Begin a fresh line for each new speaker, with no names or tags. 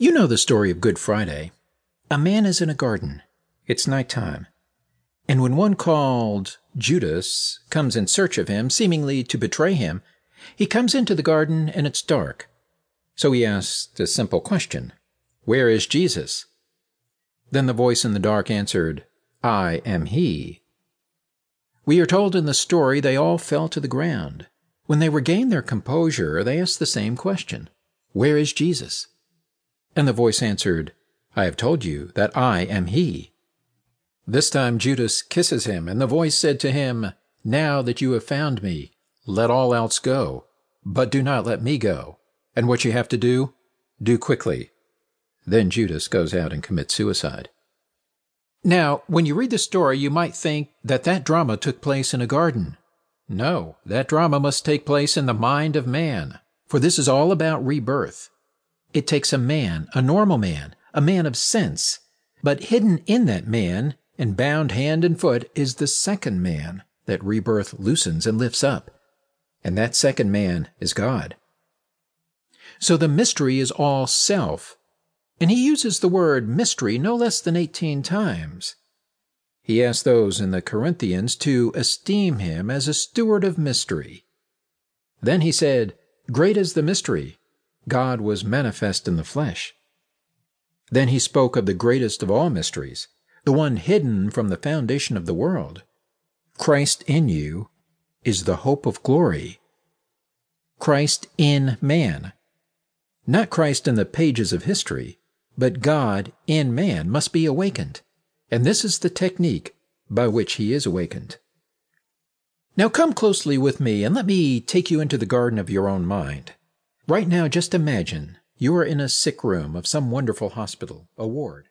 You know the story of Good Friday. A man is in a garden. It's night time. And when one called Judas comes in search of him, seemingly to betray him, he comes into the garden and it's dark. So he asks a simple question Where is Jesus? Then the voice in the dark answered, I am he. We are told in the story they all fell to the ground. When they regained their composure, they asked the same question Where is Jesus? And the voice answered, I have told you that I am he. This time Judas kisses him, and the voice said to him, Now that you have found me, let all else go, but do not let me go. And what you have to do, do quickly. Then Judas goes out and commits suicide. Now, when you read the story, you might think that that drama took place in a garden. No, that drama must take place in the mind of man, for this is all about rebirth. It takes a man, a normal man, a man of sense, but hidden in that man and bound hand and foot is the second man that rebirth loosens and lifts up. And that second man is God. So the mystery is all self, and he uses the word mystery no less than 18 times. He asks those in the Corinthians to esteem him as a steward of mystery. Then he said, Great is the mystery. God was manifest in the flesh. Then he spoke of the greatest of all mysteries, the one hidden from the foundation of the world. Christ in you is the hope of glory. Christ in man. Not Christ in the pages of history, but God in man must be awakened, and this is the technique by which he is awakened. Now come closely with me and let me take you into the garden of your own mind. Right now, just imagine you are in a sick room of some wonderful hospital, a ward.